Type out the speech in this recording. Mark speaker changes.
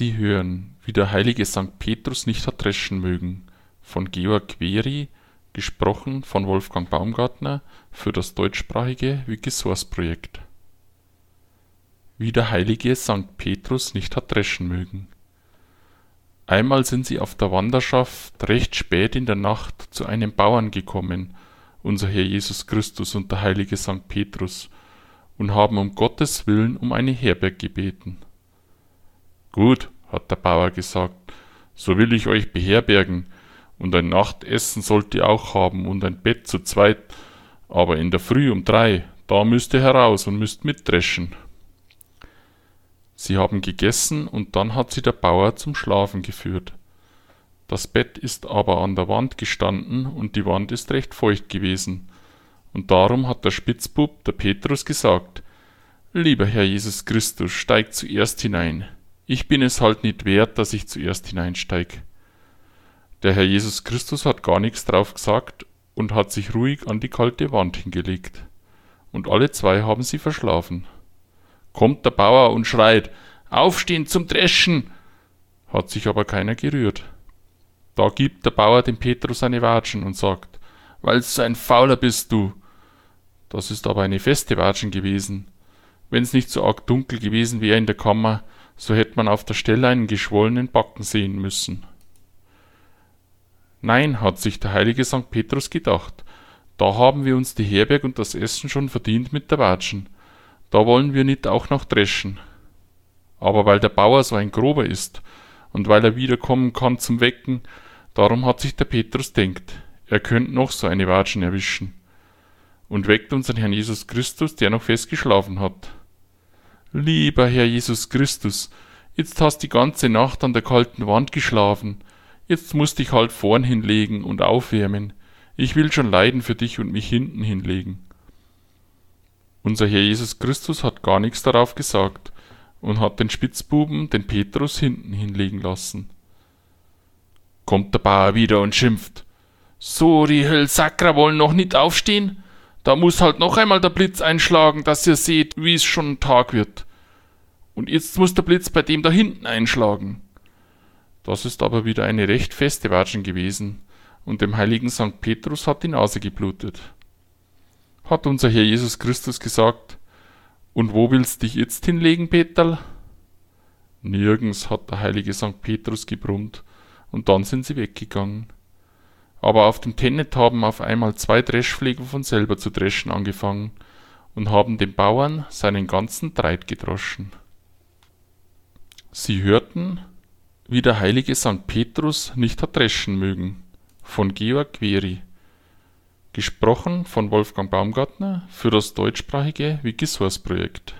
Speaker 1: Sie hören, wie der heilige St. Petrus nicht hat dreschen mögen, von Georg Query, gesprochen von Wolfgang Baumgartner für das deutschsprachige Wikisource-Projekt. Wie der heilige St. Petrus nicht hat dreschen mögen. Einmal sind sie auf der Wanderschaft recht spät in der Nacht zu einem Bauern gekommen, unser Herr Jesus Christus und der heilige St. Petrus, und haben um Gottes willen um eine Herberg gebeten. Gut, hat der Bauer gesagt, so will ich euch beherbergen, und ein Nachtessen sollt ihr auch haben und ein Bett zu zweit, aber in der Früh um drei, da müsst ihr heraus und müsst mitdreschen. Sie haben gegessen, und dann hat sie der Bauer zum Schlafen geführt. Das Bett ist aber an der Wand gestanden, und die Wand ist recht feucht gewesen. Und darum hat der Spitzbub, der Petrus, gesagt, Lieber Herr Jesus Christus, steig zuerst hinein. Ich bin es halt nicht wert, dass ich zuerst hineinsteig. Der Herr Jesus Christus hat gar nichts drauf gesagt und hat sich ruhig an die kalte Wand hingelegt. Und alle zwei haben sie verschlafen. Kommt der Bauer und schreit, Aufstehen zum Dreschen! Hat sich aber keiner gerührt. Da gibt der Bauer dem Petrus eine Watschen und sagt, Weil's so ein Fauler bist du. Das ist aber eine feste Watschen gewesen. Wenn's nicht so arg dunkel gewesen wäre in der Kammer, so hätte man auf der Stelle einen geschwollenen Backen sehen müssen. Nein, hat sich der heilige St. Petrus gedacht, da haben wir uns die Herberg und das Essen schon verdient mit der Watschen. Da wollen wir nicht auch noch dreschen. Aber weil der Bauer so ein Grober ist und weil er wiederkommen kann zum Wecken, darum hat sich der Petrus denkt, er könnte noch so eine Watschen erwischen. Und weckt unseren Herrn Jesus Christus, der noch fest geschlafen hat. Lieber Herr Jesus Christus, jetzt hast die ganze Nacht an der kalten Wand geschlafen. Jetzt musst dich halt vorn hinlegen und aufwärmen. Ich will schon leiden für dich und mich hinten hinlegen. Unser Herr Jesus Christus hat gar nichts darauf gesagt und hat den Spitzbuben, den Petrus, hinten hinlegen lassen. Kommt der Bauer wieder und schimpft. So, die Höllsackrer wollen noch nicht aufstehen? Da muss halt noch einmal der Blitz einschlagen, dass ihr seht, wie es schon Tag wird. Und jetzt muss der Blitz bei dem da hinten einschlagen. Das ist aber wieder eine recht feste Watschen gewesen, und dem heiligen St. Petrus hat die Nase geblutet. Hat unser Herr Jesus Christus gesagt, und wo willst dich jetzt hinlegen, Peterl? Nirgends, hat der heilige St. Petrus gebrummt, und dann sind sie weggegangen aber auf dem Tennet haben auf einmal zwei Dreschflegel von selber zu dreschen angefangen und haben dem Bauern seinen ganzen Treit gedroschen. Sie hörten, wie der heilige St. Petrus nicht hat dreschen mögen, von Georg Query, gesprochen von Wolfgang Baumgartner für das deutschsprachige Wikisource-Projekt